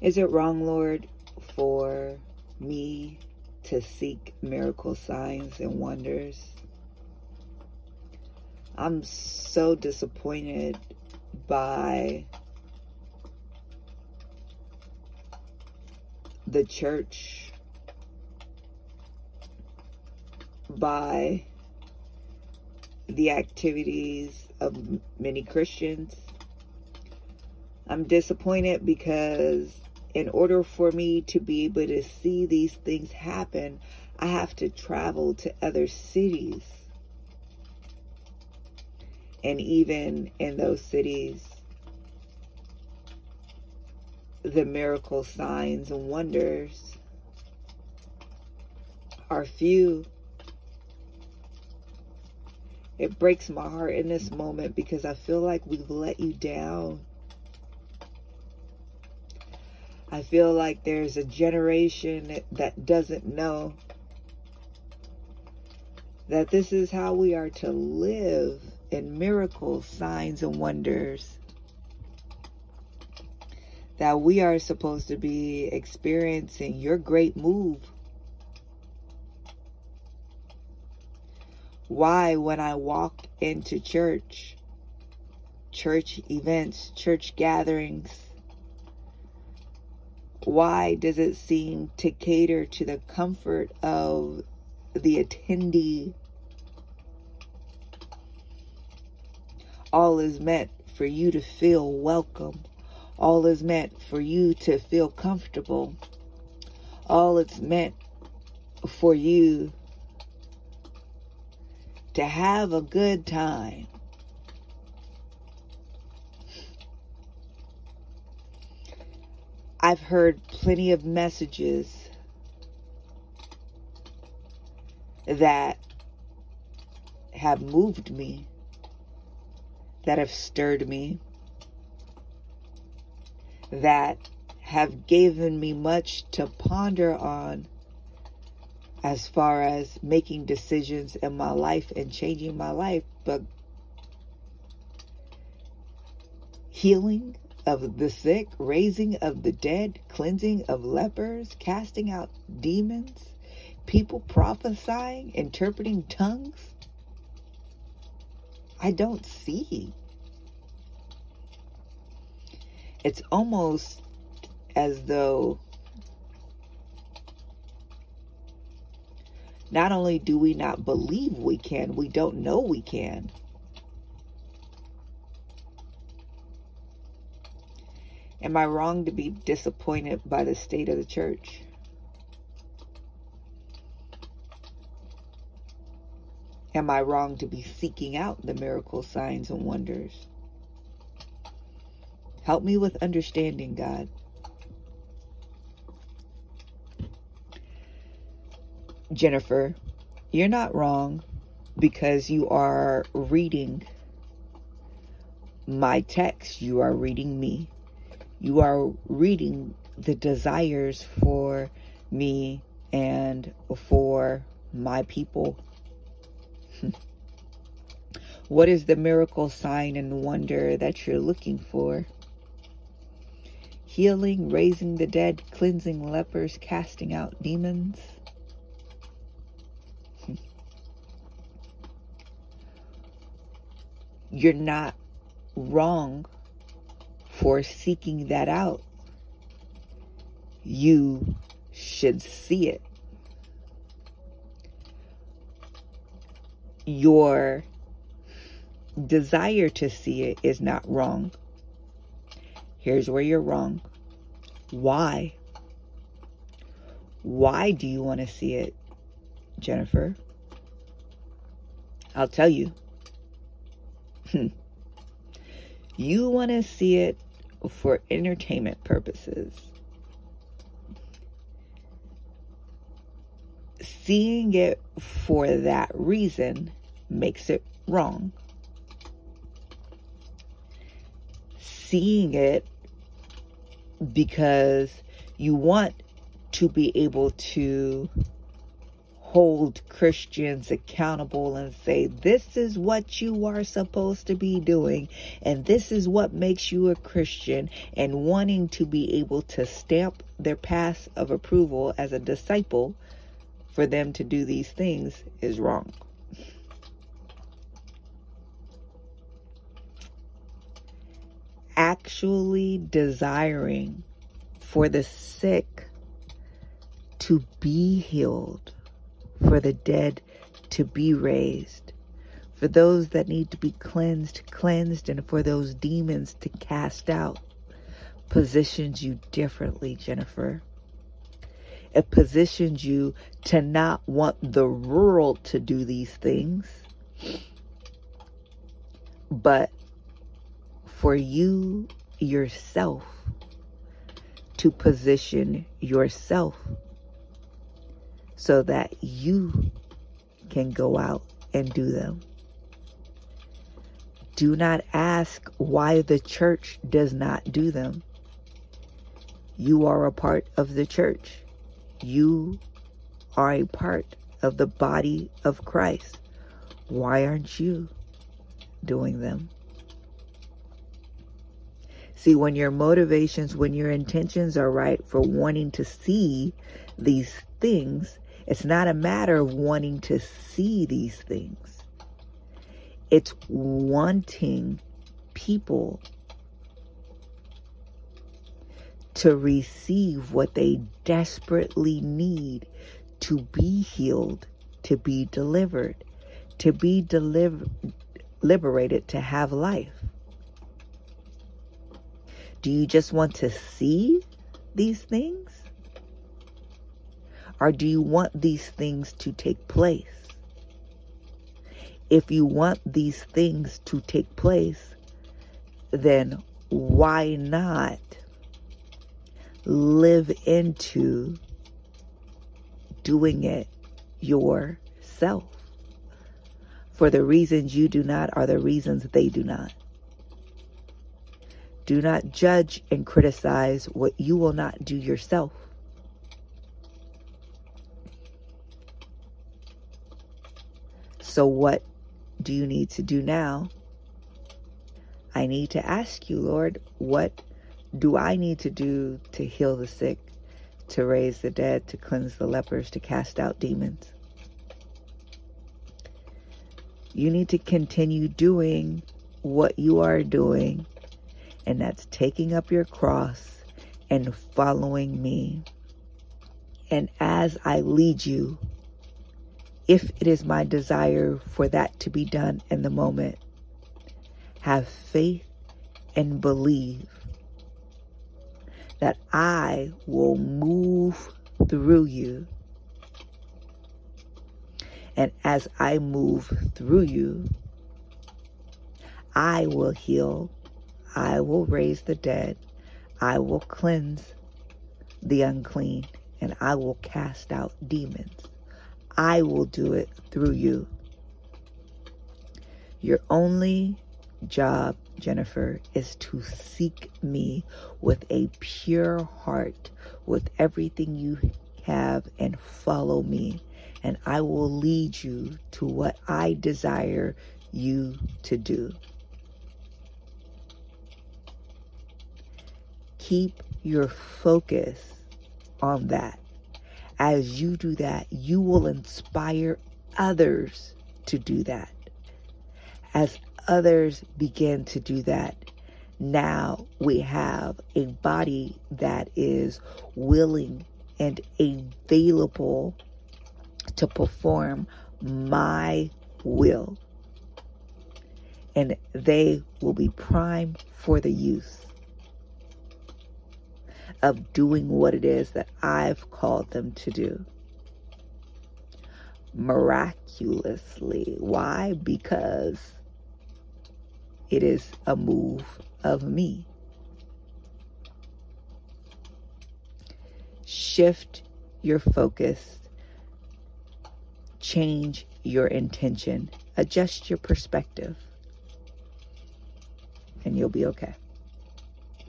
Is it wrong, Lord, for me to seek miracle signs and wonders? I'm so disappointed by the church, by the activities of many Christians. I'm disappointed because in order for me to be able to see these things happen, I have to travel to other cities. And even in those cities, the miracle signs and wonders are few. It breaks my heart in this moment because I feel like we've let you down. I feel like there's a generation that doesn't know that this is how we are to live in miracles, signs, and wonders. That we are supposed to be experiencing your great move. Why, when I walk into church, church events, church gatherings, why does it seem to cater to the comfort of the attendee? All is meant for you to feel welcome. All is meant for you to feel comfortable. All it's meant for you to have a good time. I've heard plenty of messages that have moved me, that have stirred me, that have given me much to ponder on as far as making decisions in my life and changing my life, but healing of the sick, raising of the dead, cleansing of lepers, casting out demons, people prophesying, interpreting tongues. I don't see. It's almost as though not only do we not believe we can, we don't know we can. Am I wrong to be disappointed by the state of the church? Am I wrong to be seeking out the miracle signs and wonders? Help me with understanding, God. Jennifer, you're not wrong because you are reading my text. You are reading me you are reading the desires for me and for my people. what is the miracle sign and wonder that you're looking for? Healing, raising the dead, cleansing lepers, casting out demons. You're not wrong for seeking that out, you should see it. Your desire to see it is not wrong. Here's where you're wrong. Why? Why do you want to see it, Jennifer? I'll tell you. you want to see it for entertainment purposes. Seeing it for that reason makes it wrong. Seeing it because you want to be able to hold Christians accountable and say, this is what you are supposed to be doing, and this is what makes you a Christian, and wanting to be able to stamp their pass of approval as a disciple for them to do these things is wrong. Actually desiring for the sick to be healed for the dead to be raised, for those that need to be cleansed, cleansed, and for those demons to cast out, positions you differently, Jennifer. It positions you to not want the world to do these things, but for you yourself to position yourself so that you can go out and do them. Do not ask why the church does not do them. You are a part of the church. You are a part of the body of Christ. Why aren't you doing them? See, when your motivations, when your intentions are right for wanting to see these things, it's not a matter of wanting to see these things. It's wanting people to receive what they desperately need to be healed, to be delivered, to be deliver, liberated, to have life. Do you just want to see these things? Or do you want these things to take place? If you want these things to take place, then why not live into doing it yourself? For the reasons you do not are the reasons they do not. Do not judge and criticize what you will not do yourself. So, what do you need to do now? I need to ask you, Lord, what do I need to do to heal the sick, to raise the dead, to cleanse the lepers, to cast out demons? You need to continue doing what you are doing, and that's taking up your cross and following me. And as I lead you, if it is my desire for that to be done in the moment. Have faith and believe that I will move through you. And as I move through you, I will heal, I will raise the dead, I will cleanse the unclean, and I will cast out demons. I will do it through you. Your only job, Jennifer, is to seek me with a pure heart, with everything you have, and follow me. And I will lead you to what I desire you to do. Keep your focus on that as you do that, you will inspire others to do that. As others begin to do that, now we have a body that is willing and available to perform my will. And they will be prime for the use of doing what it is that I've called them to do. Miraculously. Why? Because it is a move of me. Shift your focus, change your intention, adjust your perspective, and you'll be okay.